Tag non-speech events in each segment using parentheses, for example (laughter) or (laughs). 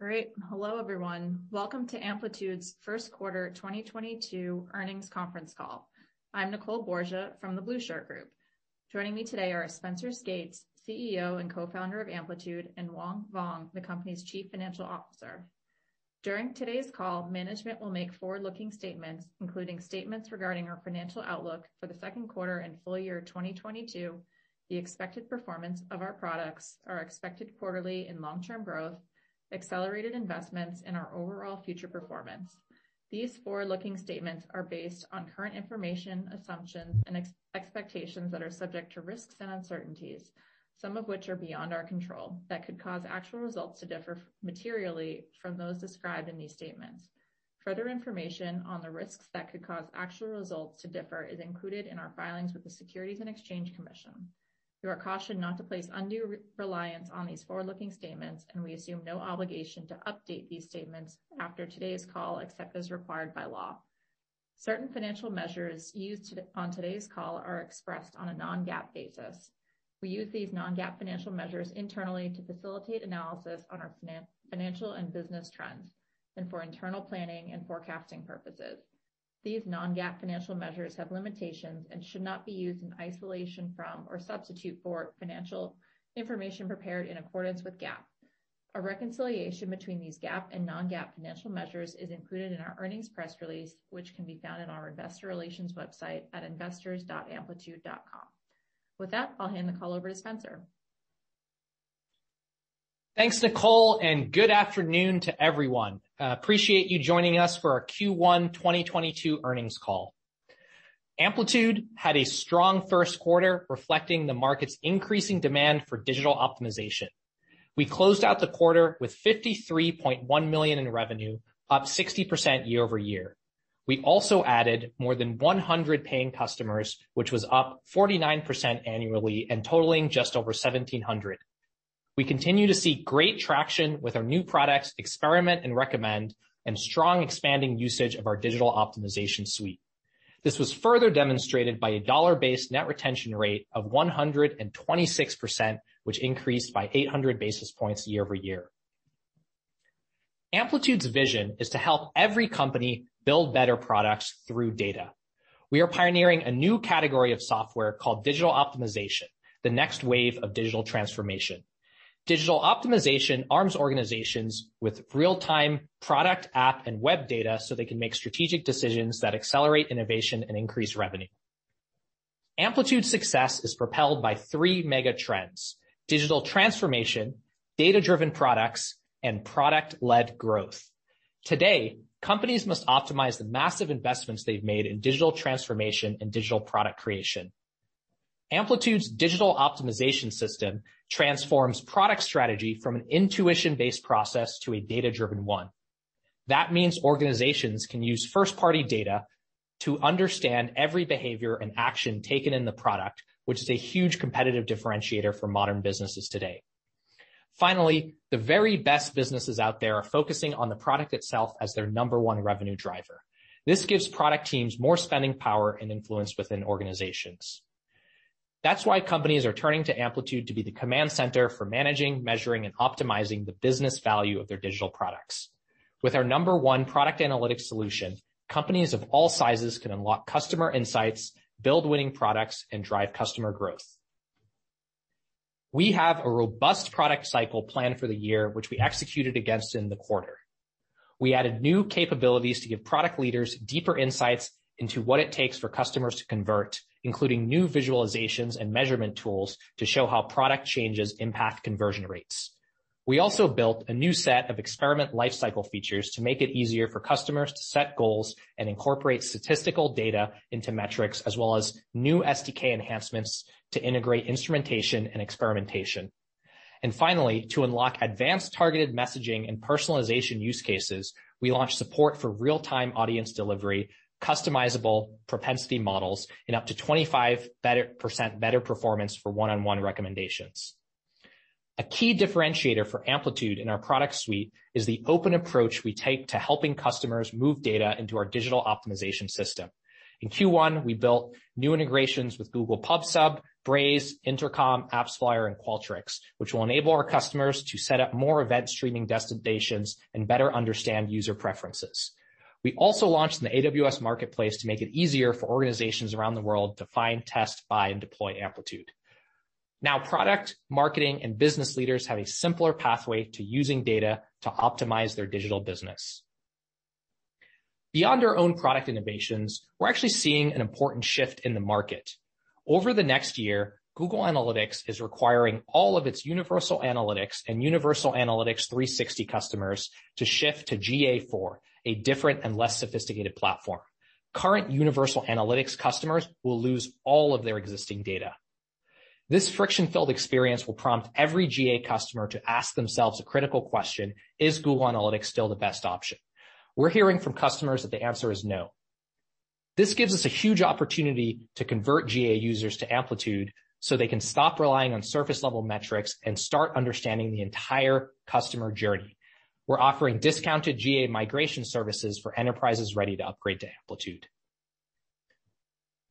Great. Hello, everyone. Welcome to Amplitude's first quarter 2022 earnings conference call. I'm Nicole Borsje from The Blueshirt Group. Joining me today are Spenser Skates, CEO and Co-founder of Amplitude, and Hoang Vuong, the company's Chief Financial Officer. During today's call, management will make forward-looking statements, including statements regarding our financial outlook for the second quarter and full year 2022, the expected performance of our products, our expected quarterly and long-term growth, accelerated investments, and our overall future performance. These forward-looking statements are based on current information, assumptions, and expectations that are subject to risks and uncertainties, some of which are beyond our control, that could cause actual results to differ materially from those described in these statements. Further information on the risks that could cause actual results to differ is included in our filings with the Securities and Exchange Commission. You are cautioned not to place undue reliance on these forward-looking statements, and we assume no obligation to update these statements after today's call, except as required by law. Certain financial measures used on today's call are expressed on a non-GAAP basis. We use these non-GAAP financial measures internally to facilitate analysis on our financial and business trends and for internal planning and forecasting purposes. These non-GAAP financial measures have limitations and should not be used in isolation from or substitute for financial information prepared in accordance with GAAP. A reconciliation between these GAAP and non-GAAP financial measures is included in our earnings press release, which can be found in our investor relations website at investors.amplitude.com. With that, I'll hand the call over to Spenser. Thanks, Nicole, and good afternoon to everyone. Uh, appreciate you joining us for our Q1 2022 earnings call. Amplitude had a strong first quarter reflecting the market's increasing demand for digital optimization. We closed out the quarter with 53.1 million in revenue, up 60% year-over-year. We also added more than 100 paying customers, which was up 49% annually and totaling just over 1,700. We continue to see great traction with our new products, Experiment and Recommend, and strong expanding usage of our digital optimization suite. This was further demonstrated by a dollar-based net retention rate of 126%, which increased by 800 basis points year-over-year. Amplitude's vision is to help every company build better products through data. We are pioneering a new category of software called digital optimization, the next wave of digital transformation. Digital optimization arms organizations with real-time product, app, and web data so they can make strategic decisions that accelerate innovation and increase revenue. Amplitude's success is propelled by three mega trends, digital transformation, data-driven products, and product-led growth. Today, companies must optimize the massive investments they've made in digital transformation and digital product creation. Amplitude's digital optimization system transforms product strategy from an intuition-based process to a data-driven one. That means organizations can use first-party data to understand every behavior and action taken in the product, which is a huge competitive differentiator for modern businesses today. Finally, the very best businesses out there are focusing on the product itself as their number one revenue driver. This gives product teams more spending power and influence within organizations. That's why companies are turning to Amplitude to be the command center for managing, measuring, and optimizing the business value of their digital products. With our number one product analytics solution, companies of all sizes can unlock customer insights, build winning products, and drive customer growth. We have a robust product cycle planned for the year, which we executed against in the quarter. We added new capabilities to give product leaders deeper insights into what it takes for customers to convert, including new visualizations and measurement tools to show how product changes impact conversion rates. We also built a new set of experiment lifecycle features to make it easier for customers to set goals and incorporate statistical data into metrics, as well as new SDK enhancements to integrate instrumentation and experimentation. And finally, to unlock advanced targeted messaging and personalization use cases, we launched support for real-time audience delivery, customizable propensity models, and up to 25% better performance for one-on-one recommendations. A key differentiator for Amplitude in our product suite is the open approach we take to helping customers move data into our digital optimization system. In Q1, we built new integrations with Google Pub Sub, Braze, Intercom, AppsFlyer, and Qualtrics, which will enable our customers to set up more event streaming destinations and better understand user preferences. We also launched the AWS Marketplace to make it easier for organizations around the world to find, test, buy, and deploy Amplitude. Now, product, marketing, and business leaders have a simpler pathway to using data to optimize their digital business. Beyond our own product innovations, we're actually seeing an important shift in the market. Over the next year, Google Analytics is requiring all of its Universal Analytics and Universal Analytics 360 customers to shift to GA4, a different and less sophisticated platform. Current Universal Analytics customers will lose all of their existing data. This friction-filled experience will prompt every GA customer to ask themselves a critical question: Is Google Analytics still the best option? We're hearing from customers that the answer is no. This gives us a huge opportunity to convert GA users to Amplitude so they can stop relying on surface-level metrics and start understanding the entire customer journey. We're offering discounted GA migration services for enterprises ready to upgrade to Amplitude.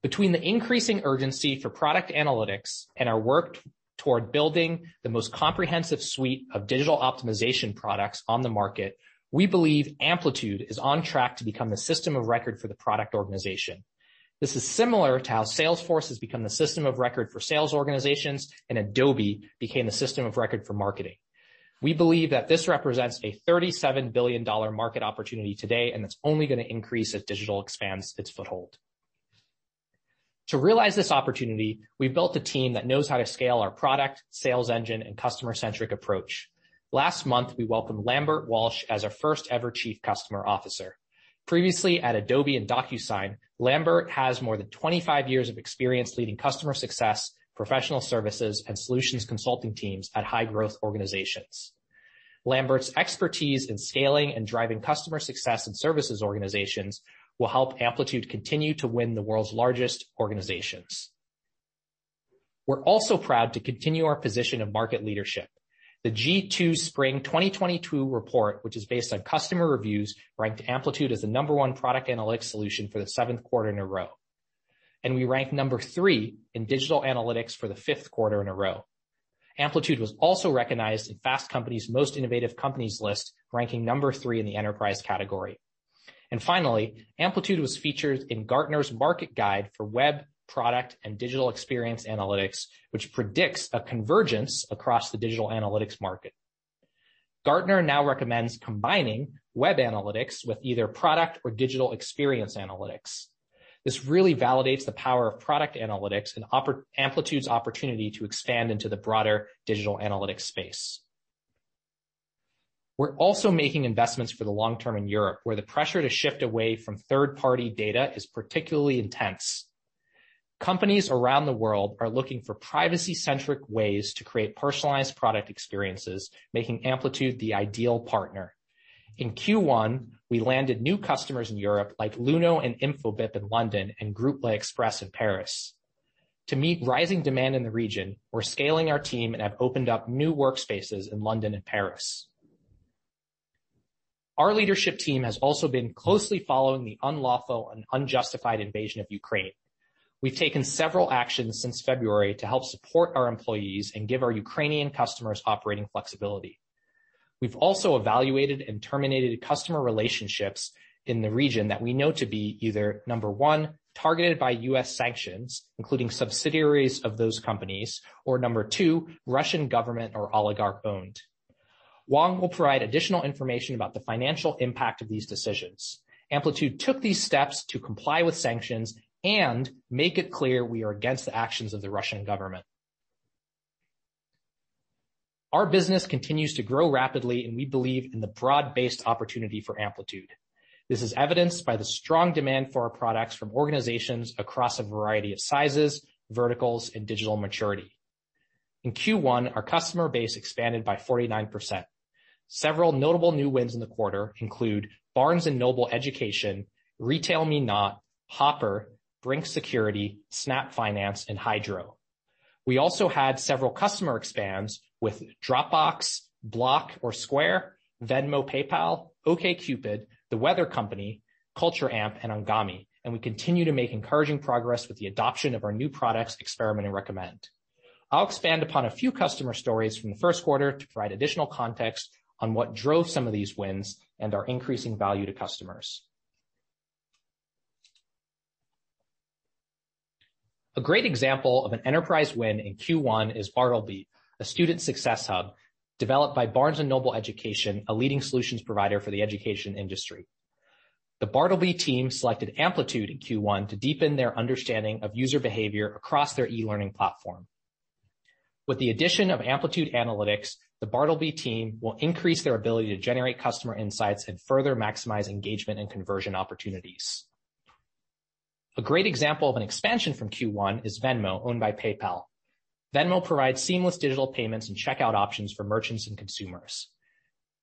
Between the increasing urgency for product analytics and our work toward building the most comprehensive suite of digital optimization products on the market, we believe Amplitude is on track to become the system of record for the product organization. This is similar to how Salesforce has become the system of record for sales organizations and Adobe became the system of record for marketing. We believe that this represents a $37 billion market opportunity today, and it's only gonna increase as digital expands its foothold. To realize this opportunity, we've built a team that knows how to scale our product, sales engine, and customer-centric approach. Last month, we welcomed Lambert Walsh as our first-ever Chief Customer Officer. Previously at Adobe and DocuSign, Lambert has more than 25 years of experience leading customer success, professional services, and solutions consulting teams at high-growth organizations. Lambert's expertise in scaling and driving customer success and services organizations will help Amplitude continue to win the world's largest organizations. We're also proud to continue our position of market leadership. The G2 Spring 2022 report, which is based on customer reviews, ranked Amplitude as the number one product analytics solution for the seventh quarter in a row. And we ranked number three in digital analytics for the fifth quarter in a row. Amplitude was also recognized in Fast Company's Most Innovative Companies list, ranking number three in the enterprise category. And finally, Amplitude was featured in Gartner's Market Guide for Web, Product, and Digital Experience Analytics, which predicts a convergence across the digital analytics market. Gartner now recommends combining web analytics with either product or digital experience analytics. This really validates the power of product analytics and Amplitude's opportunity to expand into the broader digital analytics space. We're also making investments for the long term in Europe, where the pressure to shift away from third-party data is particularly intense. Companies around the world are looking for privacy-centric ways to create personalized product experiences, making Amplitude the ideal partner. In Q1, we landed new customers in Europe like Luno and Infobip in London and Groupe Express in Paris. To meet rising demand in the region, we're scaling our team and have opened up new workspaces in London and Paris. Our leadership team has also been closely following the unlawful and unjustified invasion of Ukraine. We've taken several actions since February to help support our employees and give our Ukrainian customers operating flexibility. We've also evaluated and terminated customer relationships in the region that we know to be either, number one, targeted by U.S. sanctions, including subsidiaries of those companies, or number two, Russian government or oligarch-owned. Hoang will provide additional information about the financial impact of these decisions. Amplitude took these steps to comply with sanctions and make it clear we are against the actions of the Russian government. Our business continues to grow rapidly, and we believe in the broad-based opportunity for Amplitude. This is evidenced by the strong demand for our products from organizations across a variety of sizes, verticals, and digital maturity. In Q1, our customer base expanded by 49%. Several notable new wins in the quarter include Barnes & Noble Education, RetailMeNot, Hopper, Brink Security, Snap Finance, and Hydrow. We also had several customer expands with Dropbox, Block or Square, Venmo, PayPal, OkCupid, The Weather Company, Culture Amp, and Anghami, and we continue to make encouraging progress with the adoption of our new products, Experiment and Recommend. I'll expand upon a few customer stories from the first quarter to provide additional context on what drove some of these wins and our increasing value to customers. A great example of an enterprise win in Q1 is Bartleby, a student success hub developed by Barnes & Noble Education, a leading solutions provider for the education industry. The Bartleby team selected Amplitude in Q1 to deepen their understanding of user behavior across their e-learning platform. With the addition of Amplitude Analytics, the Bartleby team will increase their ability to generate customer insights and further maximize engagement and conversion opportunities. A great example of an expansion from Q1 is Venmo, owned by PayPal. Venmo provides seamless digital payments and checkout options for merchants and consumers.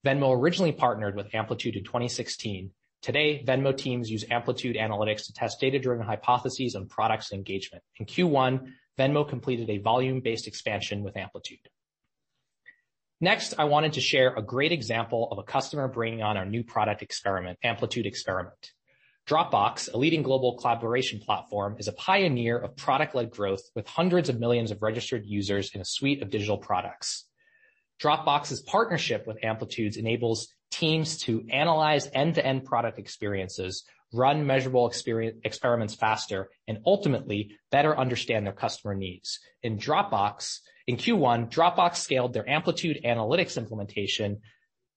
Venmo originally partnered with Amplitude in 2016. Today, Venmo teams use Amplitude Analytics to test data-driven hypotheses on products and engagement. In Q1, Venmo completed a volume-based expansion with Amplitude. Next, I wanted to share a great example of a customer bringing on our new product Experiment, Amplitude Experiment. Dropbox, a leading global collaboration platform, is a pioneer of product-led growth with hundreds of millions of registered users in a suite of digital products. Dropbox's partnership with Amplitude enables teams to analyze end-to-end product experiences, run measurable experiments faster, and ultimately better understand their customer needs. In Dropbox, in Q1, Dropbox scaled their Amplitude Analytics implementation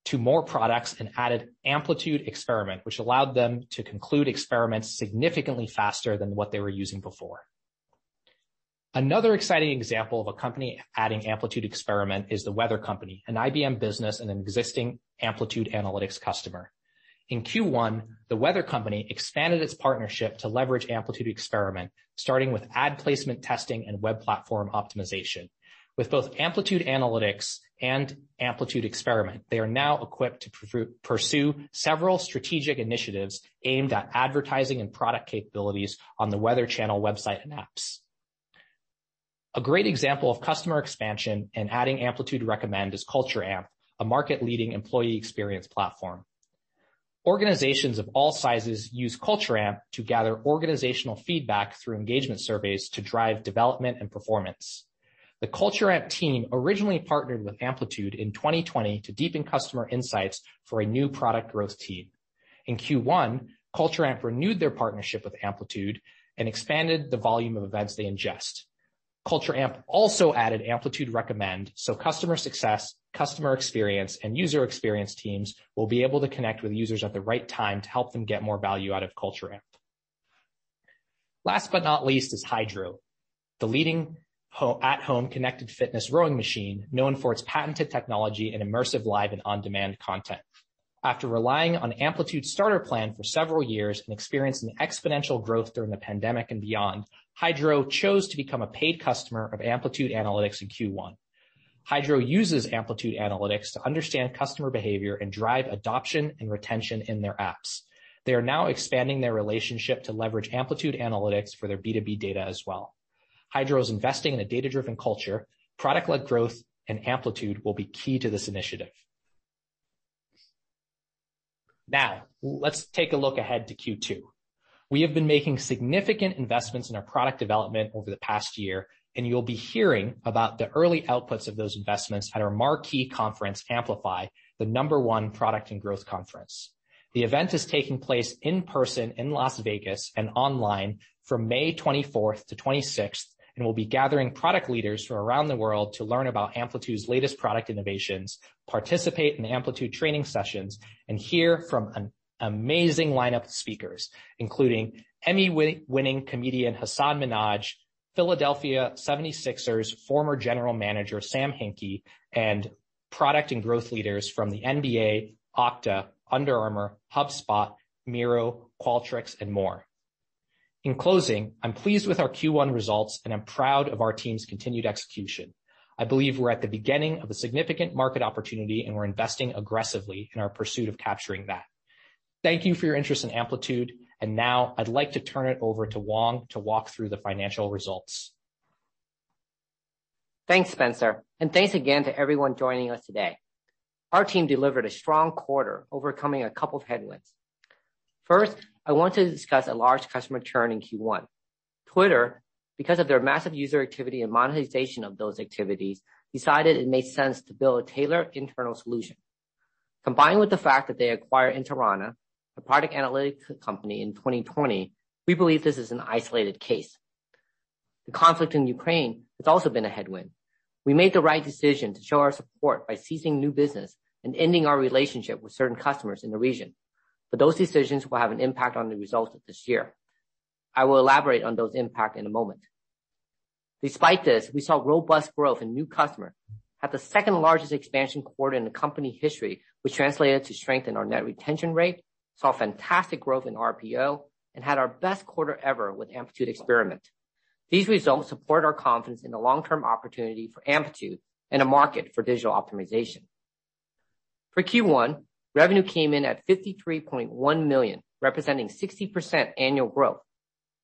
to more products and added Amplitude Experiment, which allowed them to conclude experiments significantly faster than what they were using before. Another exciting example of a company adding Amplitude Experiment is The Weather Company, an IBM business and an existing Amplitude Analytics customer. In Q1, The Weather Company expanded its partnership to leverage Amplitude Experiment, starting with ad placement testing and web platform optimization. With both Amplitude Analytics and Amplitude Experiment, they are now equipped to pursue several strategic initiatives aimed at advertising and product capabilities on The Weather Channel website and apps. A great example of customer expansion and adding Amplitude Recommend is Culture Amp, a market-leading employee experience platform. Organizations of all sizes use Culture Amp to gather organizational feedback through engagement surveys to drive development and performance. The Culture Amp team originally partnered with Amplitude in 2020 to deepen customer insights for a new product growth team. In Q1, Culture Amp renewed their partnership with Amplitude and expanded the volume of events they ingest. Culture Amp also added Amplitude Recommend, so customer success, customer experience, and user experience teams will be able to connect with users at the right time to help them get more value out of Culture Amp. Last but not least is Hydrow, the leading at-home connected fitness rowing machine known for its patented technology and immersive live and on-demand content. After relying on Amplitude Starter Plan for several years and experiencing exponential growth during the pandemic and beyond, Hydrow chose to become a paid customer of Amplitude Analytics in Q1. Hydrow uses Amplitude Analytics to understand customer behavior and drive adoption and retention in their apps. They are now expanding their relationship to leverage Amplitude Analytics for their B2B data as well. Hydrow is investing in a data-driven culture. Product-led growth and Amplitude will be key to this initiative. Now, let's take a look ahead to Q2. We have been making significant investments in our product development over the past year, and you'll be hearing about the early outputs of those investments at our marquee conference, Amplify, the number one product and growth conference. The event is taking place in person in Las Vegas and online from May 24th to 26th, and we'll be gathering product leaders from around the world to learn about Amplitude's latest product innovations, participate in Amplitude training sessions, and hear from an amazing lineup of speakers, including Emmy-winning comedian Hasan Minhaj, Philadelphia 76ers former general manager Sam Hinkie, and product and growth leaders from the NBA, Okta, Under Armour, HubSpot, Miro, Qualtrics, and more. In closing, I'm pleased with our Q1 results, and I'm proud of our team's continued execution. I believe we're at the beginning of a significant market opportunity, and we're investing aggressively in our pursuit of capturing that. Thank you for your interest in Amplitude. And now I'd like to turn it over to Hoang to walk through the financial results. Thanks, Spenser, and thanks again to everyone joining us today. Our team delivered a strong quarter, overcoming a couple of headwinds. First, I want to discuss a large customer churn in Q1. Twitter, because of their massive user activity and monetization of those activities, decided it made sense to build a tailored internal solution. Combined with the fact that they acquired Interana, a product analytics company, in 2020, we believe this is an isolated case. The conflict in Ukraine has also been a headwind. We made the right decision to show our support by ceasing new business and ending our relationship with certain customers in the region. But those decisions will have an impact on the results of this year. I will elaborate on those impact in a moment. Despite this, we saw robust growth in new customer, had the second-largest expansion quarter in the company history, which translated to strength in our net retention rate, saw fantastic growth in RPO, and had our best quarter ever with Amplitude Experiment. These results support our confidence in the long-term opportunity for Amplitude and a market for digital optimization. For Q1, revenue came in at $53.1 million, representing 60% annual growth.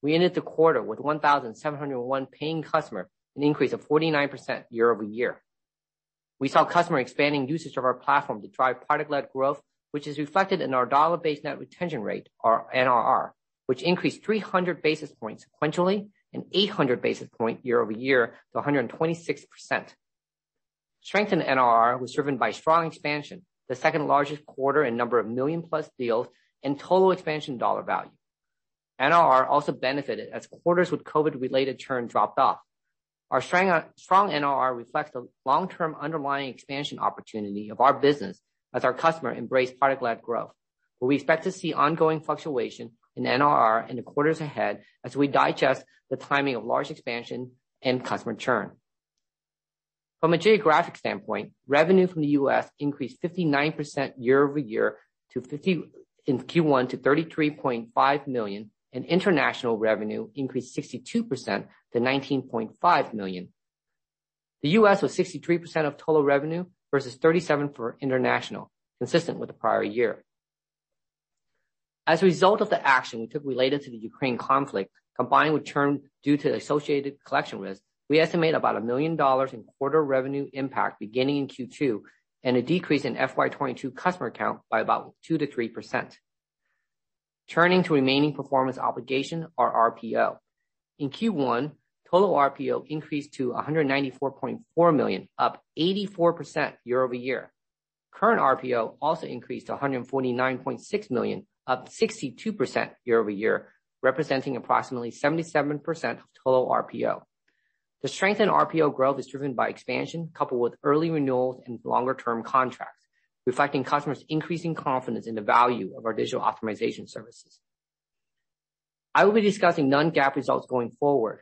We ended the quarter with 1,701 paying customer, an increase of 49% year-over-year. We saw customer expanding usage of our platform to drive product-led growth, which is reflected in our dollar-based net retention rate, or NRR, which increased 300 basis points sequentially and 800 basis points year-over-year to 126%. Strength in NRR was driven by strong expansion, the second-largest quarter in number of million-plus deals and total expansion dollar value. NRR also benefited as quarters with COVID-related churn dropped off. Our strong NRR reflects the long-term underlying expansion opportunity of our business as our customer embrace product-led growth. But we expect to see ongoing fluctuation in NRR in the quarters ahead as we digest the timing of large expansion and customer churn. From a geographic standpoint, revenue from the U.S. increased 59% year-over-year in Q1 to 33.5 million, and international revenue increased 62% to 19.5 million. The U.S. was 63% of total revenue versus 37% for international, consistent with the prior year. As a result of the action we took related to the Ukraine conflict, combined with churn due to associated collection risk, we estimate about $1 million in quarter revenue impact beginning in Q2 and a decrease in FY 2022 customer count by about 2%-3%. Turning to remaining performance obligation, or RPO. In Q1, total RPO increased to 194.4 million, up 84% year-over-year. Current RPO also increased to 149.6 million, up 62% year-over-year, representing approximately 77% of total RPO. The strength in RPO growth is driven by expansion coupled with early renewals and longer-term contracts, reflecting customers' increasing confidence in the value of our digital optimization services. I will be discussing non-GAAP results going forward.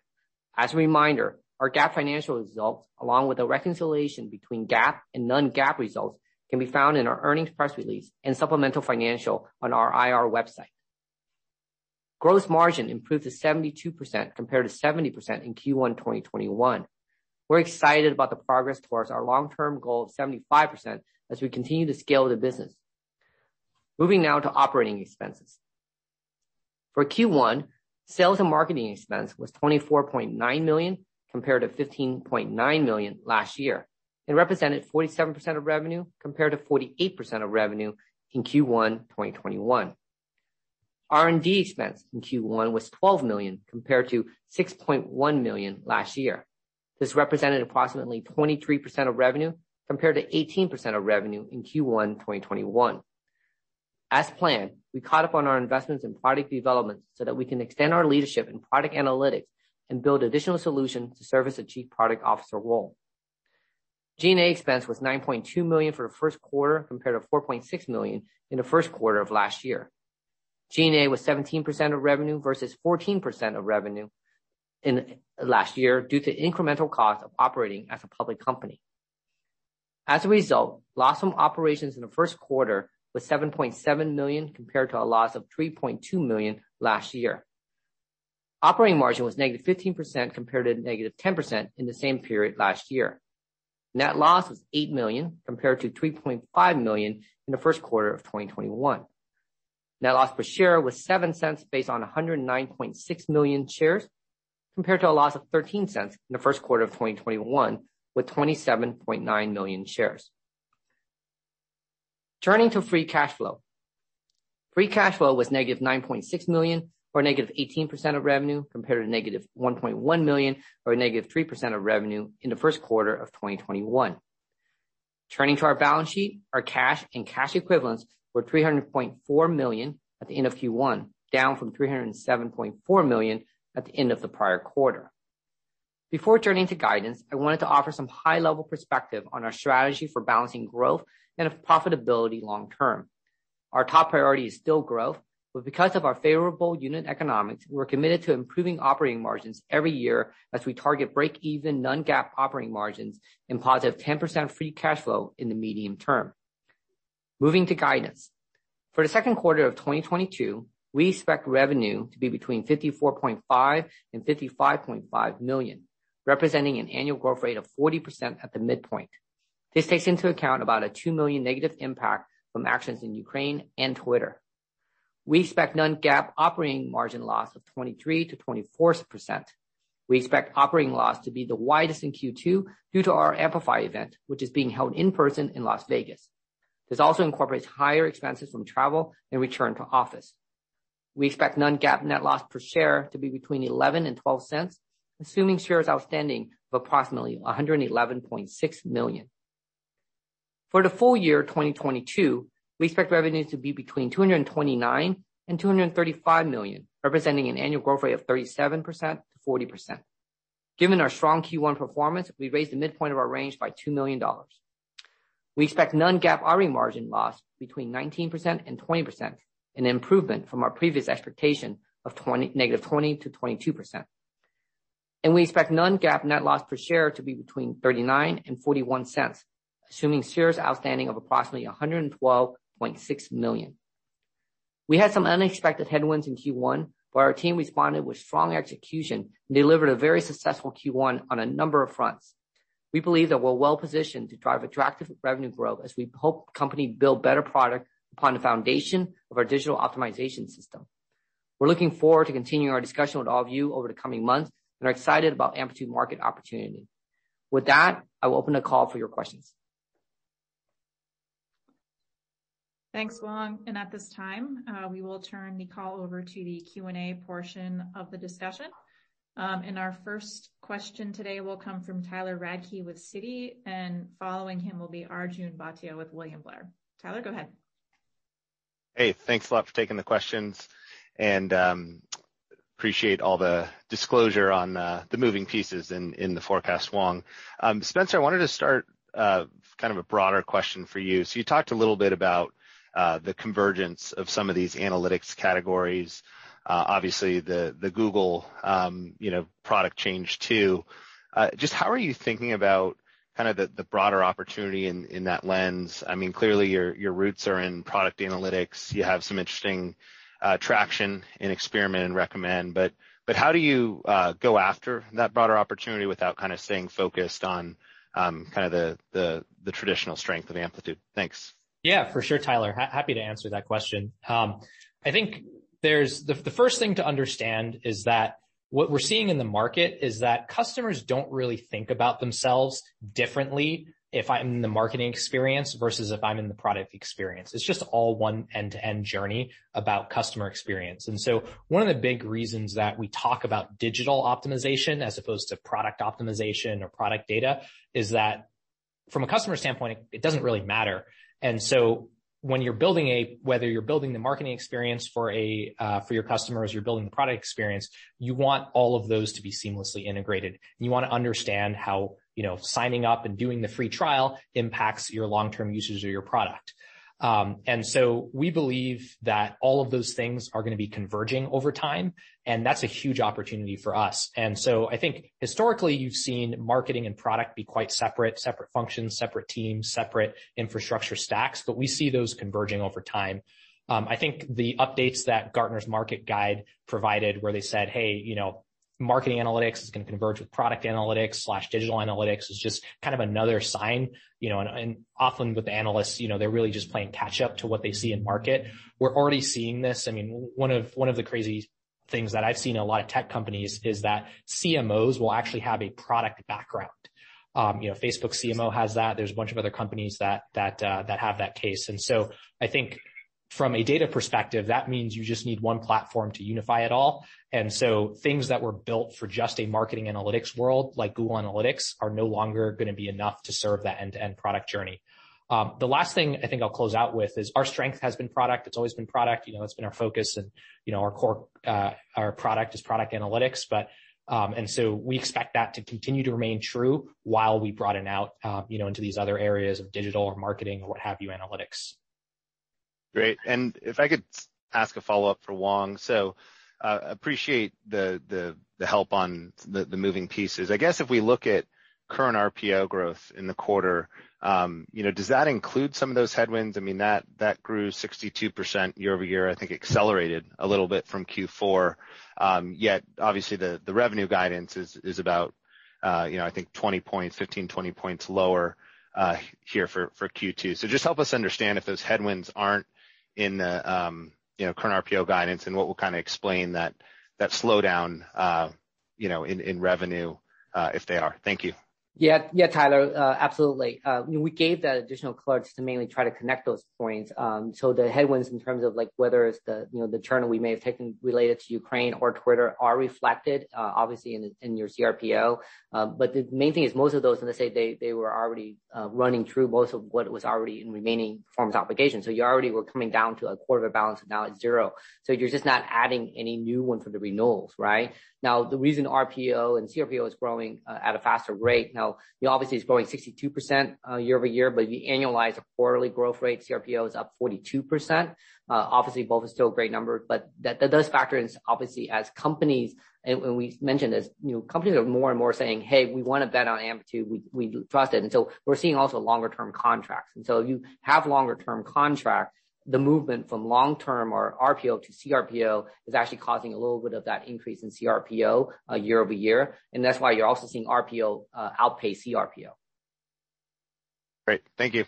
As a reminder, our GAAP financial results, along with the reconciliation between GAAP and non-GAAP results, can be found in our earnings press release and supplemental financial on our IR website. Gross margin improved to 72% compared to 70% in Q1 2021. We're excited about the progress towards our long-term goal of 75% as we continue to scale the business. Moving now to operating expenses. For Q1, sales and marketing expense was 24.9 million compared to 15.9 million last year. and represented 47% of revenue compared to 48% of revenue in Q1 2021. R&D expense in Q1 was 12 million compared to 6.1 million last year. This represented approximately 23% of revenue compared to 18% of revenue in Q1 2021. As planned, we caught up on our investments in product development so that we can extend our leadership in product analytics and build additional solutions to service the chief product officer role. G&A expense was 9.2 million for the first quarter compared to 4.6 million in the first quarter of last year. G&A was 17% of revenue versus 14% of revenue in last year due to incremental cost of operating as a public company. As a result, loss from operations in the first quarter was 7.7 million compared to a loss of 3.2 million last year. Operating margin was -15% compared to -10% in the same period last year. Net loss was 8 million compared to 3.5 million in the first quarter of 2021. Net loss per share was $0.07 based on 109.6 million shares, compared to a loss of $0.13 in the first quarter of 2021 with 27.9 million shares. Turning to free cash flow. Free cash flow was -$9.6 million or -18% of revenue, compared to -$1.1 million or -3% of revenue in the first quarter of 2021. Turning to our balance sheet, our cash and cash equivalents were 300.4 million at the end of Q1, down from 307.4 million at the end of the prior quarter. Before turning to guidance, I wanted to offer some high-level perspective on our strategy for balancing growth and profitability long term. Our top priority is still growth, but because of our favorable unit economics, we're committed to improving operating margins every year as we target break-even non-GAAP operating margins and positive 10% free cash flow in the medium term. Moving to guidance. For the second quarter of 2022, we expect revenue to be between $54.5 million and $55.5 million, representing an annual growth rate of 40% at the midpoint. This takes into account about a 2 million negative impact from actions in Ukraine and Twitter. We expect non-GAAP operating margin loss of 23%-24%. We expect operating loss to be the widest in Q2 due to our Amplify event, which is being held in person in Las Vegas. This also incorporates higher expenses from travel and return to office. We expect non-GAAP net loss per share to be between $0.11 and $0.12, assuming shares outstanding of approximately 111.6 million. For the full year 2022, we expect revenues to be between $229 million and $235 million, representing an annual growth rate of 37%-40%. Given our strong Q1 performance, we raised the midpoint of our range by $2 million. We expect non-GAAP operating margin loss between 19% and 20%, an improvement from our previous expectation of -20% to 22%. And we expect non-GAAP net loss per share to be between $0.39 and $0.41, assuming shares outstanding of approximately 112.6 million. We had some unexpected headwinds in Q1, but our team responded with strong execution and delivered a very successful Q1 on a number of fronts. We believe that we're well-positioned to drive attractive revenue growth as we help the company build better product upon the foundation of our digital optimization system. We're looking forward to continuing our discussion with all of you over the coming months and are excited about Amplitude market opportunity. With that, I will open the call for your questions. Thanks, Hoang. At this time, uh, we will turn the call over to the Q&A portion of the discussion. Um, our first question today will come from Tyler Radke with Citi, and following him will be Arjun Bhatia with William Blair. Tyler, go ahead. Hey, thanks a lot for taking the questions, and um, appreciate all the disclosure on uh, the moving pieces in the forecast, Hoang. Um, Spenser, I wanted to start uh, kind of a broader question for you. So you talked a little bit about uh, the convergence of some of these analytics categories, Uh, obviously the the Google um, you know product change too. Uh, just how are you thinking about kind of the the broader opportunity in that lens? I mean, clearly your your roots are in product analytics. You have some interesting uh, traction in Experiment and Recommend, but but how do you go after that broader opportunity without kind of staying focused on um, kind of the the the traditional strength of Amplitude? Thanks. Yeah, for sure, Tyler. Happy to answer that question. Um, I think the first thing to understand is that what we're seeing in the market is that customers don't really think about themselves differently if I'm in the marketing experience versus if I'm in the product experience. It's just all one end-to-end journey about customer experience. And so one of the big reasons that we talk about digital optimization as opposed to product optimization or product data is that from a customer standpoint, it doesn't really matter. When you're building a whether you're building the marketing experience for a uh, for your customers, you're building the product experience, you want all of those to be seamlessly integrated. You wanna understand how, you know, signing up and doing the free trial impacts your long-term users of your product. Um, and so we believe that all of those things are gonna be converging over time, and that's a huge opportunity for us. And so I think historically you've seen marketing and product be quite separate separate functions, separate teams, separate infrastructure stacks, but we see those converging over time. Um, I think the updates that Gartner's Market Guide provided, where they said, "Hey, you know, marketing analytics is gonna converge with product analytics slash digital analytics," is just kind of another sign, you know. And often with analysts, you know, they're really just playing catch up to what they see in market. We're already seeing this. I mean, one of, one of the crazy things that I've seen in a lot of tech companies is that CMOs will actually have a product background. You know, Facebook CMO has that. There's a bunch of other companies that that uh, that have that case. And so I think From a data perspective, that means you just need one platform to unify it all. And so things that were built for just a marketing analytics world, like Google Analytics, are no longer gonna be enough to serve that end-to-end product journey. Um, the last thing I think I'll close out with is our strength has been product. It's always been product. You know, it's been our focus and, you know, our core, uh, our product is product analytics. But um and so we expect that to continue to remain true while we broaden out, um, you know, into these other areas of digital or marketing or what have you, analytics. Great. And if I could ask a follow-up for Hoang. Uh, appreciate the the the help on the moving pieces. I guess if we look at current RPO growth in the quarter, you know, does that include some of those headwinds? I mean, that that grew 62% year-over-year, I think accelerated a little bit from Q4. Yet obviously the the revenue guidance is is about, uh you know, I think 20 points, 15, 20 points lower uh here for for Q2. Just help us understand if those headwinds aren't in the, um you know, current RPO guidance and what will kinda explain that that slowdown, uh you know, in revenue, uh if they are. Thank you. Yeah. Yeah, Tyler, uh, absolutely. Uh, we gave that additional color just to mainly try to connect those points. Um so the headwinds in terms of like whether it's the, you know, the churn we may have taken related to Ukraine or Twitter are reflected, uh, obviously in your CRPO. But the main thing is most of those, let's say they they were already running through most of what was already in remaining performance obligations. So you already were coming down to a quarter of a balance, and now it's zero. You're just not adding any new one for the renewals, right? Now, the reason RPO and CRPO is growing uh, at a faster rate, now, you know, obviously it's growing 62% uh, year-over-year, but if you annualize a quarterly growth rate, CRPO is up 42%. Uh, obviously both are still great numbers, but that does factor in obviously as companies, and we mentioned this, you know, companies are more and more saying, "Hey, we wanna bet on Amplitude. We trust it." And so we're seeing also longer term contracts. And so if you have longer term contract, the movement from long-term or RPO to CRPO is actually causing a little bit of that increase in CRPO uh, year-over-year. And that's why you're also seeing RPO uh, outpace CRPO. Great. Thank you.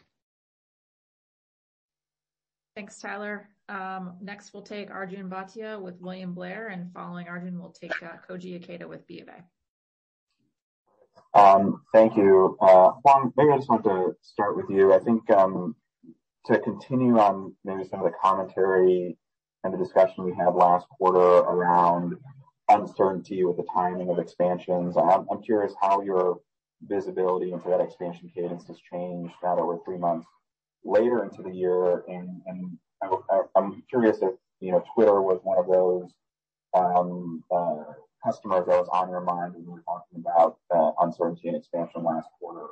Thanks, Tyler. Um, next we'll take Arjun Bhatia with William Blair, and following Arjun, we'll take uh, Koji Ikeda with BofA. Um, thank you. Hoang, maybe I just want to start with you. I think um, to continue on maybe some of the commentary and the discussion we had last quarter around uncertainty with the timing of expansions. I'm curious how your visibility into that expansion cadence has changed now that we're three months later into the year. And I'm curious if, you know, Twitter was one of those um, uh, customers that was on your mind when you were talking about uh, uncertainty and expansion last quarter,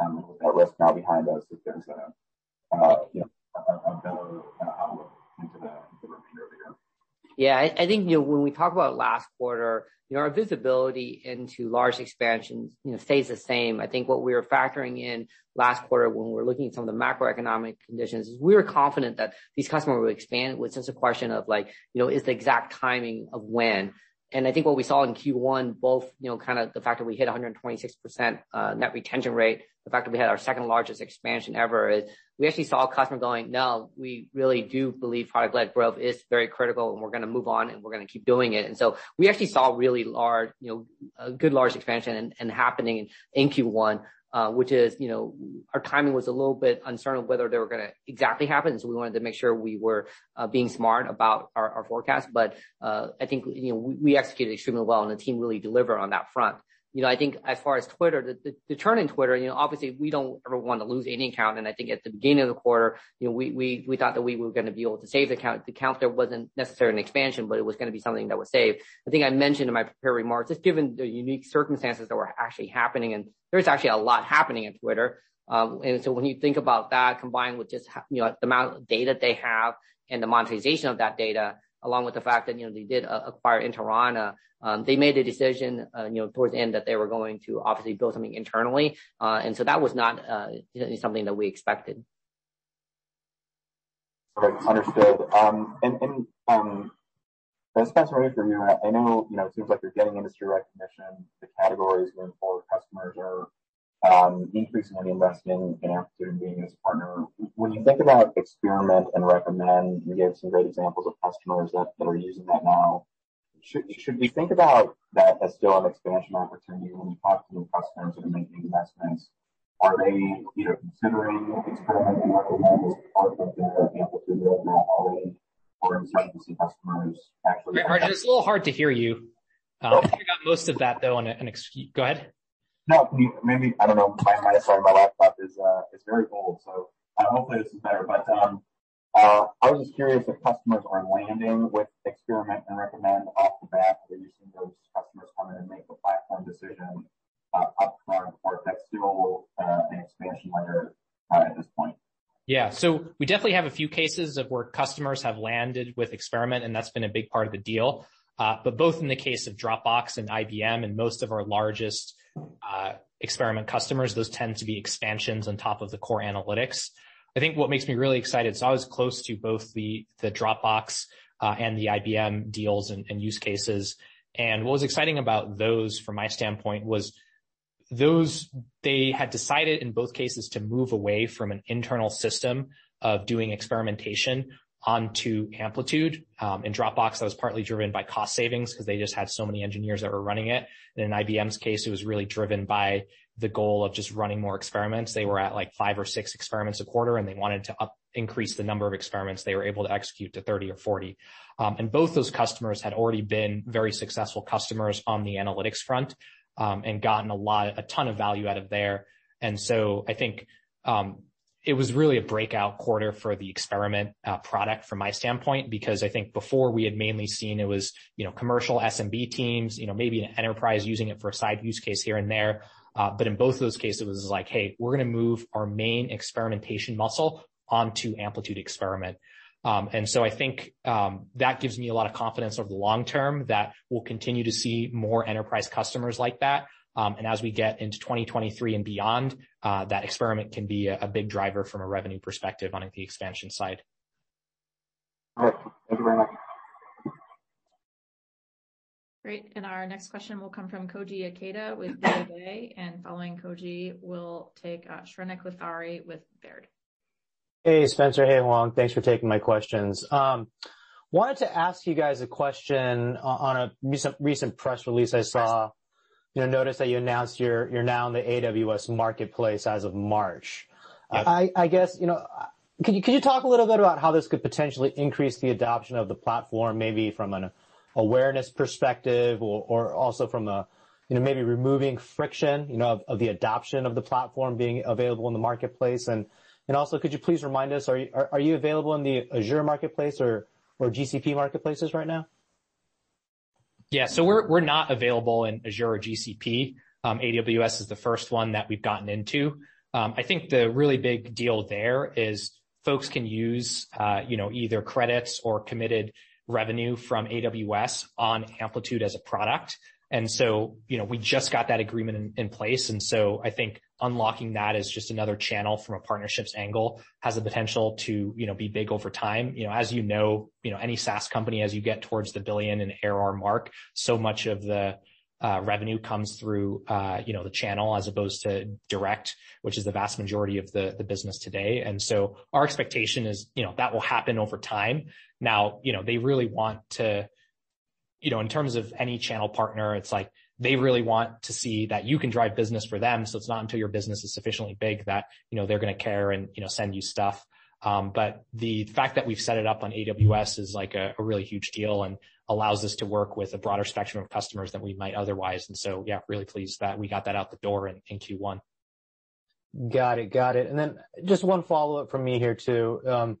um, with that risk now behind us, if there's a, Yeah. I think, you know, when we talk about last quarter, you know, our visibility into large expansions, you know, stays the same. I think what we were factoring in last quarter when we were looking at some of the macroeconomic conditions is we were confident that these customers would expand. It was just a question of like, you know, is the exact timing of when. And I think what we saw in Q1, both, you know, kind of the fact that we hit 126% uh, net retention rate, the fact that we had our second-largest expansion ever, is we actually saw a customer going, "No, we really do believe product-led growth is very critical, and we're gonna move on, and we're gonna keep doing it." And so we actually saw really large, you know, a good large expansion and happening in Q1, which is, you know, our timing was a little bit uncertain whether they were gonna exactly happen, so we wanted to make sure we were being smart about our forecast. But uh I think, you know, we executed extremely well, and the team really delivered on that front. You know, I think as far as Twitter, the the churn in Twitter, you know, obviously we don't ever wanna lose any account, and I think at the beginning of the quarter, you know, we we, we thought that we were gonna be able to save the account. The account there wasn't necessarily an expansion, but it was gonna be something that was saved. I think I mentioned in my prepared remarks, just given the unique circumstances that were actually happening, and there's actually a lot happening at Twitter. Um, and so when you think about that combined with just you know, the amount of data they have and the monetization of that data, along with the fact that, you know, they did uh, acquire Interana, um, they made a decision, uh, you know, towards the end that they were going to obviously build something internally. Uh and so that was not uh, something that we expected. Okay. Understood. Um, um, Spenser, maybe for you. I know, you know, it seems like you're getting industry recognition. The categories going forward, customers are increasingly investing in Amplitude and being as a partner. When you think about Experiment and Recommend, you gave some great examples of customers that are using that now. Should we think about that as still an expansion opportunity when you talk to new customers that are making investments are they, you know, considering Experiment and Recommend as part of their Amplitude roadmap already, or are you starting to see customers actually? Arjun, it's a little hard to hear you. Um, I think I got most of that though. On an excuse, go ahead. No, you, maybe I don't know. My my sorry, my laptop is uh is very old, so uh, hopefully this is better. But um, uh, I was just curious if customers are landing with Experiment and Recommend off the bat, or you seeing those customers come in and make the platform decision uh, upfront, or if that's still uh, an expansion layer uh, at this point. Yeah. So we definitely have a few cases of where customers have landed with Experiment, and that's been a big part of the deal. Uh, but both in the case of Dropbox and IBM and most of our largest Uh, experiment customers, those tend to be expansions on top of the core analytics. I think what makes me really excited, so I was close to both the the Dropbox uh, and the IBM deals and use cases. And what was exciting about those from my standpoint was those they had decided in both cases to move away from an internal system of doing experimentation onto Amplitude. Um, in Dropbox, that was partly driven by cost savings because they just had so many engineers that were running it. In IBM's case, it was really driven by the goal of just running more experiments. They were at like five or six experiments a quarter, and they wanted to increase the number of experiments they were able to execute to 30 or 40. Um, and both those customers had already been very successful customers on the analytics front um, and gotten a lot, a ton of value out of there. And so I think um, it was really a breakout quarter for the experiment uh, product from my standpoint, because I think before we had mainly seen it was, you know, commercial SMB teams, you know, maybe an enterprise using it for a side use case here and there. Uh, but in both of those cases, it was like, "Hey, we're gonna move our main experimentation muscle onto Amplitude Experiment." Um, and so I think um, that gives me a lot of confidence over the long term that we'll continue to see more enterprise customers like that. Um, and as we get into 2023 and beyond, uh, that experiment can be a big driver from a revenue perspective on the expansion side. All right. Thank you very much. Great. And our next question will come from Koji Ikeda with BofA, and following Koji, we'll take uh, Shrenik Kothari with Baird. Hey, Spenser. Hey, Hoang. Thanks for taking my questions. Um, wanted to ask you guys a question on a recent press release I saw. You know, notice that you announced you're you're now in the AWS Marketplace as of March. I guess, you know, could you talk a little bit about how this could potentially increase the adoption of the platform, maybe from an awareness perspective or also from a, you know, maybe removing friction, you know, of the adoption of the platform being available in the marketplace? And and also, could you please remind us, are are you available in the Azure Marketplace or, or GCP marketplaces right now? Yeah. So we're not available in Azure or GCP. Um, AWS is the first one that we've gotten into. Um, I think the really big deal there is folks can use, uh, you know, either credits or committed revenue from AWS on Amplitude as a product. And so, you know, we just got that agreement in place. And so I think unlocking that as just another channel from a partnerships angle has the potential to, you know, be big over time. You know, as you know, you know, any SaaS company, as you get towards the billion and ARR mark, so much of the uh, revenue comes through, uh, you know, the channel as opposed to direct, which is the vast majority of the business today. And so our expectation is, you know, that will happen over time. Now, you know, they really want to, you know, in terms of any channel partner, it's like, they really want to see that you can drive business for them. So it's not until your business is sufficiently big that, you know, they're going to care and, you know, send you stuff. Um, but the fact that we've set it up on AWS is like a, a, really huge deal and allows us to work with a broader spectrum of customers than we might otherwise. And so, yeah, really pleased that we got that out the door in, in Q1. Got it. Got it. And then just one follow-up from me here too. Um,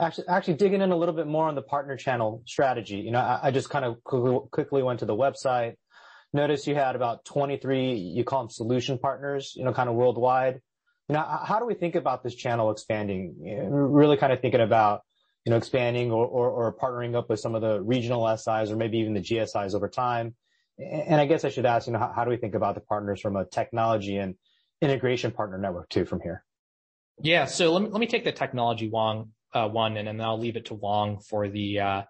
actually, actually digging in a little bit more on the partner channel strategy. You know, I, just kind of quickly, went to the website, Notice you had about 23, you call them solution partners, you know, kind of worldwide. You know, how do we think about this channel expanding? really kind of thinking about, you know, expanding or, partnering up with some of the regional SIs or maybe even the GSIs over time. And I guess I should ask, you know, how, do we think about the partners from a technology and integration partner network too from here? Yeah. So let me, let me take the technology uh, one, and then I'll leave it to Hoang for the, uh,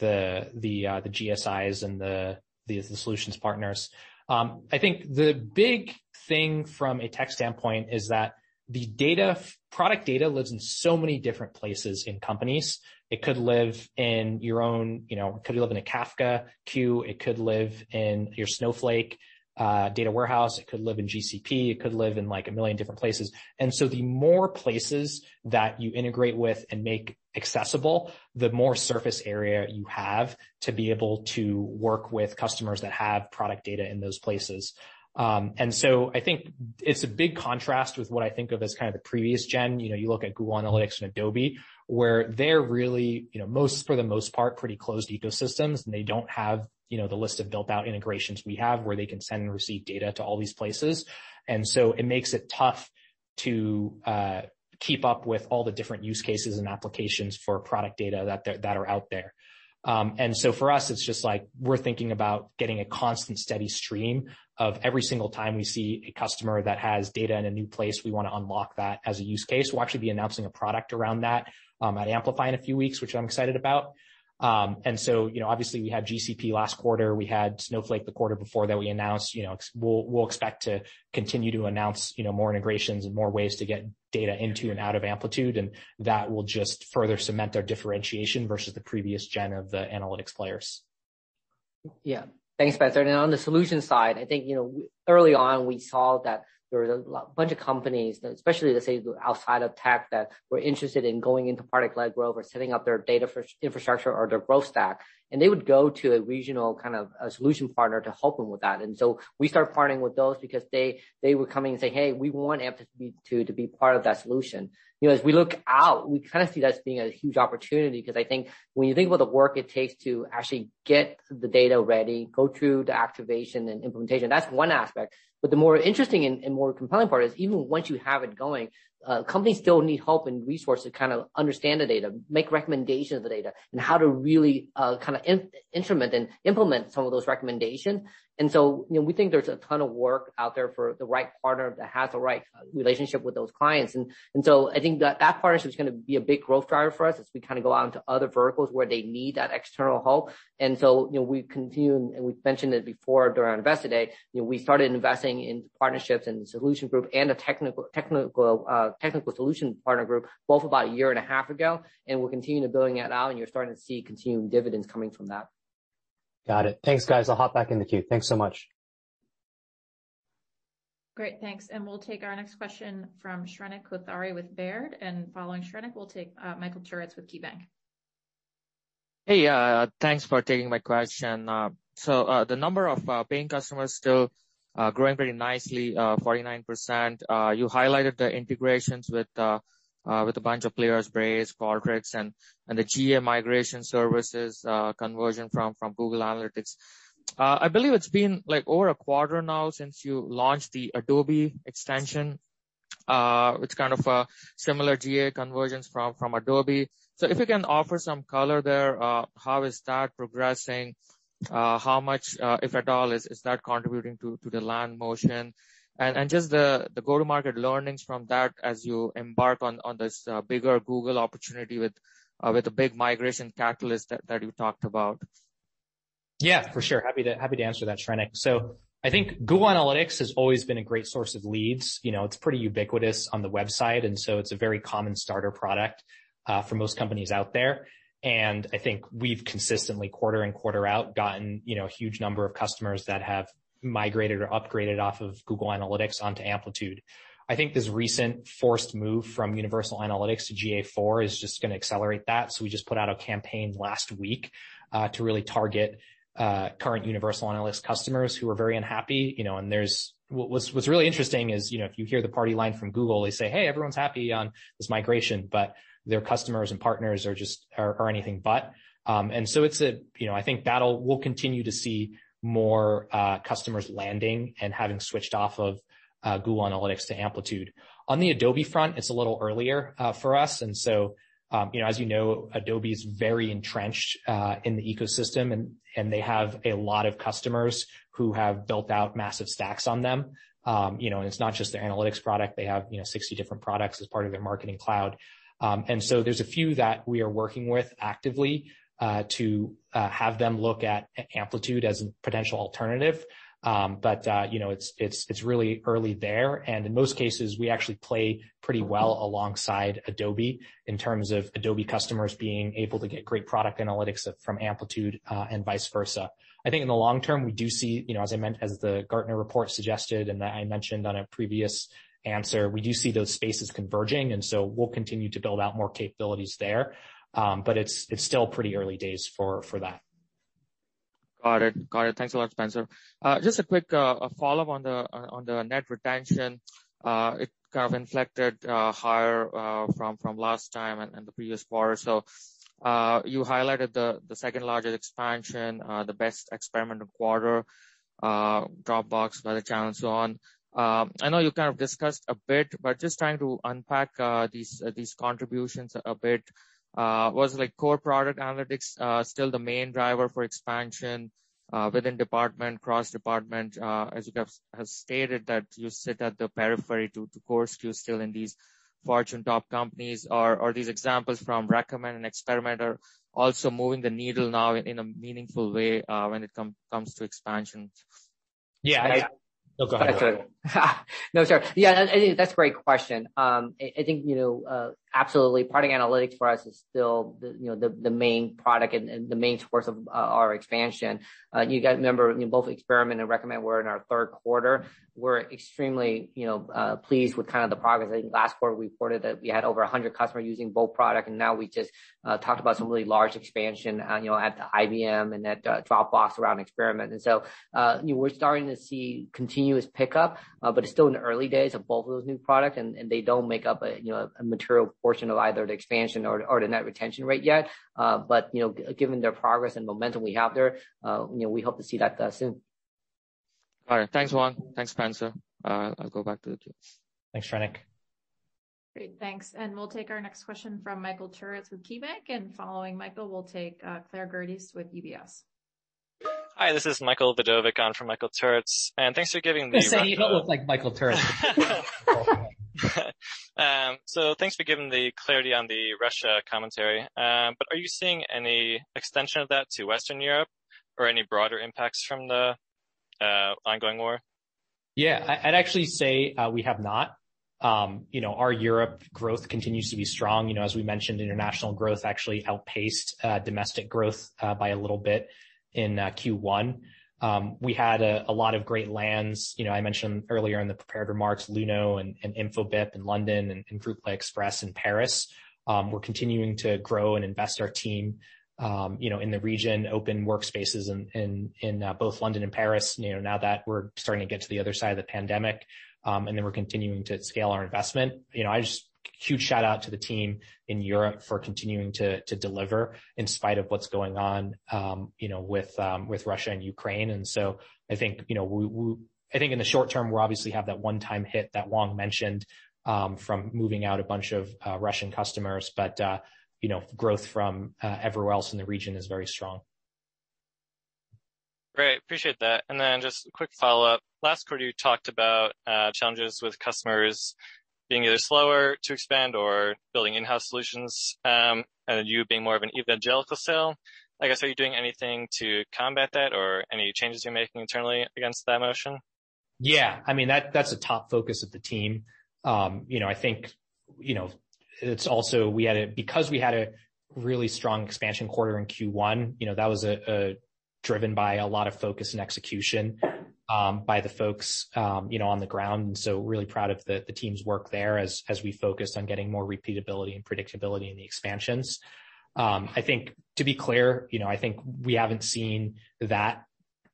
the, the, uh, the GSIs and the, the solutions partners. Um, I think the big thing from a tech standpoint is that the data, product data lives in so many different places in companies. It could live in your own, you know, could live in a Kafka queue. It could live in your Snowflake data warehouse, it could live in GCP, it could live in like a million different places. And so the more places that you integrate with and make accessible, the more surface area you have to be able to work with customers that have product data in those places. Um, and so I think it's a big contrast with what I think of as kind of the previous gen. You know, you look at Google Analytics and Adobe, where they're really, you know, most for the most part, pretty closed ecosystems, and they don't have, you know, the list of built-out integrations we have where they can send and receive data to all these places. And so it makes it tough to uh, keep up with all the different use cases and applications for product data that are out there. Um, and so for us, it's just like we're thinking about getting a constant steady stream of every single time we see a customer that has data in a new place, we wanna unlock that as a use case. We'll actually be announcing a product around that um, at Amplify in a few weeks, which I'm excited about. Um, you know, obviously we had GCP last quarter. We had Snowflake the quarter before that we announced. You know, we'll we'll expect to continue to announce, you know, more integrations and more ways to get data into and out of Amplitude, and that will just further cement our differentiation versus the previous gen of the analytics players. Yeah. Thanks, Spenser. On the solution side, I think, you know, early on, we saw that there was a bunch of companies, especially, let's say, outside of tech, that were interested in going into product-led growth or setting up their data infrastructure or their growth stack, and they would go to a regional kind of a solution partner to help them with that. And so we started partnering with those because they would come in and say, "Hey, we want Amplitude to be part of that solution." You know, as we look out, we kinda see that as being a huge opportunity because I think when you think about the work it takes to actually get the data ready, go through the activation and implementation, that's one aspect. But the more interesting and more compelling part is even once you have it going, uh, companies still need help and resources to kind of understand the data, make recommendations of the data, and how to really uh, kinda instrument and implement some of those recommendations. And so, you know, we think there's a ton of work out there for the right partner that has the right relationship with those clients. And and so I think that partnership is gonna be a big growth driver for us as we kinda go out into other verticals where they need that external help. And so, you know, we continue, and we've mentioned it before during our Investor Day, you know, we started investing in partnerships and solution group and a technical technical uh technical solution partner group both about a year and a half ago, and we're continuing to building that out, and you're starting to see continuing dividends coming from that. Got it. Thanks, guys. I'll hop back in the queue. Thanks so much. Great. Thanks. And we'll take our next question from Shrenik Kothari with Baird. And following Shrenik, we'll take uh, Michael Turits with KeyBanc. Hey, uh, thanks for taking my question. Uh, so the number of paying customers still growing pretty nicely, 49%. You highlighted the integrations with a bunch of players, Braze, Qualtrics, and and the GA migration services, uh conversion from from Google Analytics. Uh I believe it's been, like, over a quarter now since you launched the Adobe extension. Uh it's kind of a similar GA conversions from from Adobe. So if you can offer some color there, how is that progressing? How much, if at all, is that contributing to, to the land motion? And and just the the go-to-market learnings from that as you embark on on this uh, bigger Google opportunity with uh, with the big migration catalyst that you talked about. Yeah, for sure. Happy to answer that, Shrenik. So I think Google Analytics has always been a great source of leads. You know, it's pretty ubiquitous on the website, and so it's a very common starter product uh, for most companies out there. And I think we've consistently, quarter in, quarter out, gotten, you know, a huge number of customers that have migrated or upgraded off of Google Analytics onto Amplitude. I think this recent forced move from Universal Analytics to GA4 is just gonna accelerate that. So we just put out a campaign last week to really target current Universal Analytics customers who are very unhappy. You know, and there's what's what's really interesting is, you know, if you hear the party line from Google, they say, "Hey, everyone's happy on this migration," but their customers and partners are just are anything but. Um, and so it's a, you know, I think battle we'll continue to see more uh, customers landing and having switched off of uh, Google Analytics to Amplitude. On the Adobe front, it's a little earlier uh, for us. And so um, you know, as you know, Adobe is very entrenched in the ecosystem, and they have a lot of customers who have built out massive stacks on them. Um, you know, and it's not just their analytics product. They have, you know, 60 different products as part of their marketing cloud. Um, and so there's a few that we are working with actively Uh, to uh, have them look at Amplitude as a potential alternative. Um, but uh, you know, it's it's it's really early there. And in most cases, we actually play pretty well alongside Adobe in terms of Adobe customers being able to get great product analytics from Amplitude, and vice versa. I think in the long term, we do see, you know, as I meant as the Gartner report suggested and that I mentioned on a previous answer, we do see those spaces converging, and so we'll continue to build out more capabilities there. It's it's still pretty early days for for that. Got it. Got it. Thanks a lot, Spenser. Just a quick follow-up on the uh on the net retention. It kind of inflected higher uh from from last time and the previous quarter. So uh you highlighted the the second-largest expansion, the best experimental quarter, uh Dropbox, Weather Channel, and so on. I know you kind of discussed a bit, but just trying to unpack uh, these, these contributions a bit. Was like core product analytics uh still the main driver for expansion uh within department, cross-department, as you guys have stated that you sit at the periphery to to core SKUs still in these Fortune top companies? Or are these examples from Recommend and Experiment are also moving the needle now in a meaningful way when it comes to expansion? Yeah. Oh, go ahead. (laughs) No, sorry. Yeah, I think that's a great question. Um, I think, you know, uh, absolutely, product analytics for us is still the, you know, the main product and the main source of uh, our expansion. Uh, you guys remember, you know, both Experiment and Recommend were in our third quarter. We're extremely, you know, pleased with kind of the progress. I think last quarter we reported that we had over 100 customers using both product, and now we just talked about some really large expansion, you know, at the IBM and at Dropbox around Experiment. And so uh you know, we're starting to see continuous pickup, Uh, but it's still in the early days of both of those new products, and they don't make up a, you know, a material portion of either the expansion or the net retention rate yet. Uh, but, you know, given their progress and momentum we have there, uh, you know, we hope to see that soon. All right. Thanks, Hoang. Thanks, Spenser. I'll go back to the queue. Thanks, Shrenik. Great. Thanks. And we'll take our next question from Michael Turits with KeyBanc, and following Michael, we'll take Claire Gerdes with UBS. Hi, this is Michael Vidovic on from Michael Turits. Thanks for giving the- say, you don't look like Michael Turits. (laughs) Um, thanks for giving the clarity on the Russia commentary. Um, but are you seeing any extension of that to Western Europe or any broader impacts from the uh, ongoing war? Yeah. I'd actually say uh, we have not. Um, you know, our Europe growth continues to be strong. You know, as we mentioned, international growth actually outpaced uh, domestic growth by a little bit in uh, Q1. Um, we had a lot of great lands. You know, I mentioned earlier in the prepared remarks, Luno and Infobip in London and Groupe L'Express in Paris. Um, we're continuing to grow and invest our team, um, you know, in the region, open workspaces in in, in uh, both London and Paris, you know, now that we're starting to get to the other side of the pandemic, and then we're continuing to scale our investment. You know, huge shout-out to the team in Europe for continuing to to deliver in spite of what's going on, um, you know, with um with Russia and Ukraine. And so I think, you know, we we I think in the short term, we'll obviously have that one-time hit that Hoang mentioned um, from moving out a bunch of uh, Russian customers. But uh you know, growth from uh, everywhere else in the region is very strong. Great. Appreciate that. And then just a quick follow-up. Last quarter, you talked about uh, challenges with customers being either slower to expand or building in-house solutions, um, and you being more of an evangelical sale. I guess, are you doing anything to combat that or any changes you're making internally against that motion? Yeah. I mean, that, that's a top focus of the team. Um, you know, I think, you know, it's also we had a, because we had a really strong expansion quarter in Q1, you know, that was a, a driven by a lot of focus and execution Um, by the folks, um, you know, on the ground. And so really proud of the the team's work there as as we focus on getting more repeatability and predictability in the expansions. Um, I think to be clear, you know, I think we haven't seen that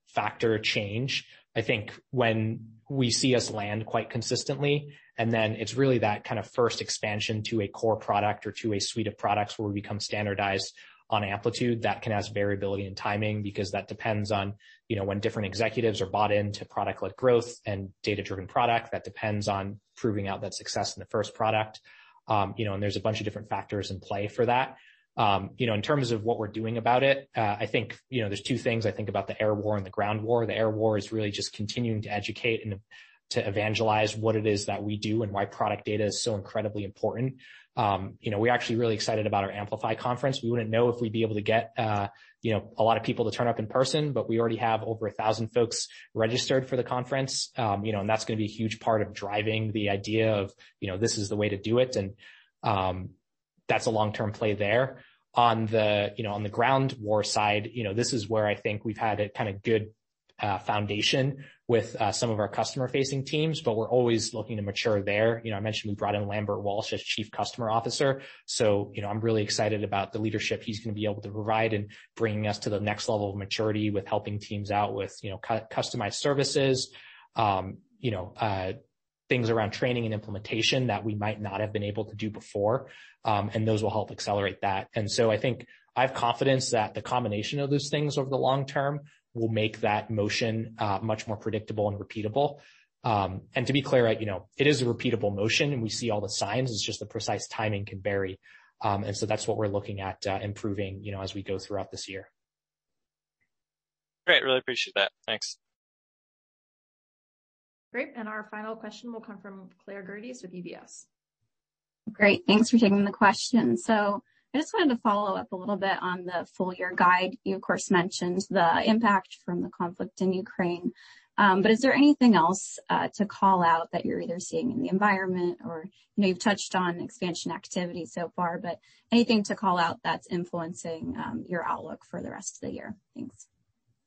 factor change. I think when we see us land quite consistently, and then it's really that kind of first expansion to a core product or to a suite of products where we become standardized on Amplitude, that can have variability in timing because that depends on, you know, when different executives are bought into product-led growth and data-driven product. That depends on proving out that success in the first product. Um, you know, and there's a bunch of different factors in play for that. Um, you know, in terms of what we're doing about it, uh, I think, you know, there's two things I think about the air war and the ground war. The air war is really just continuing to educate and to evangelize what it is that we do and why product data is so incredibly important. Um, you know, we're actually really excited about our Amplify conference. We wouldn't know if we'd be able to get, uh, you know, a lot of people to turn up in person, but we already have over a 1,000 folks registered for the conference. Um, you know, and that's gonna be a huge part of driving the idea of, you know, this is the way to do it. And um, that's a long-term play there. On the, you know, on the ground war side, you know, this is where I think we've had a kinda good uh, foundation with uh, some of our customer-facing teams, but we're always looking to mature there. You know, I mentioned we brought in Lambert Walsh as Chief Customer Officer. So, you know, I'm really excited about the leadership he's gonna be able to provide in bringing us to the next level of maturity with helping teams out with, you know, customized services, um, you know, uh, things around training and implementation that we might not have been able to do before. Um, and those will help accelerate that. And so I think I have confidence that the combination of those things over the long term will make that motion much more predictable and repeatable. Um and to be clear, you know, it is a repeatable motion, and we see all the signs. It's just the precise timing can vary. Um and so that's what we're looking at improving, you know, as we go throughout this year. Great. Really appreciate that. Thanks. Great. And our final question will come from Claire Gerdes with UBS. Great. Thanks for taking the question. I just wanted to follow up a little bit on the full year guide. You of course mentioned the impact from the conflict in Ukraine. Um, but is there anything else uh, to call out that you're either seeing in the environment or, you know, you've touched on expansion activity so far, but anything to call out that's influencing um, your outlook for the rest of the year? Thanks.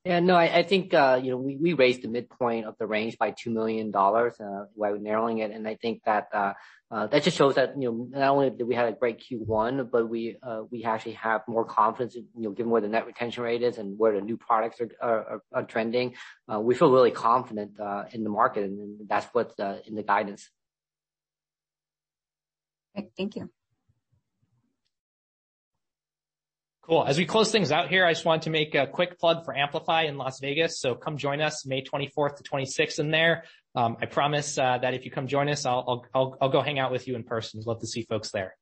Yeah, no, I think, uh, you know, we raised the midpoint of the range by $2 million uh, while narrowing it. And I think that Uh, just shows that, you know, not only did we have a great Q1, but we uh, we actually have more confidence, you know, given where the net retention rate is and where the new products are trending. Uh, we feel really confident in the market, and that's what's in the guidance. Great. Thank you. Cool. As we close things out here, I just wanted to make a quick plug for Amplify in Las Vegas. So come join us May 24th to 26th in there. Um, I promise uh, that if you come join us, I'll go hang out with you in person. Love to see folks there.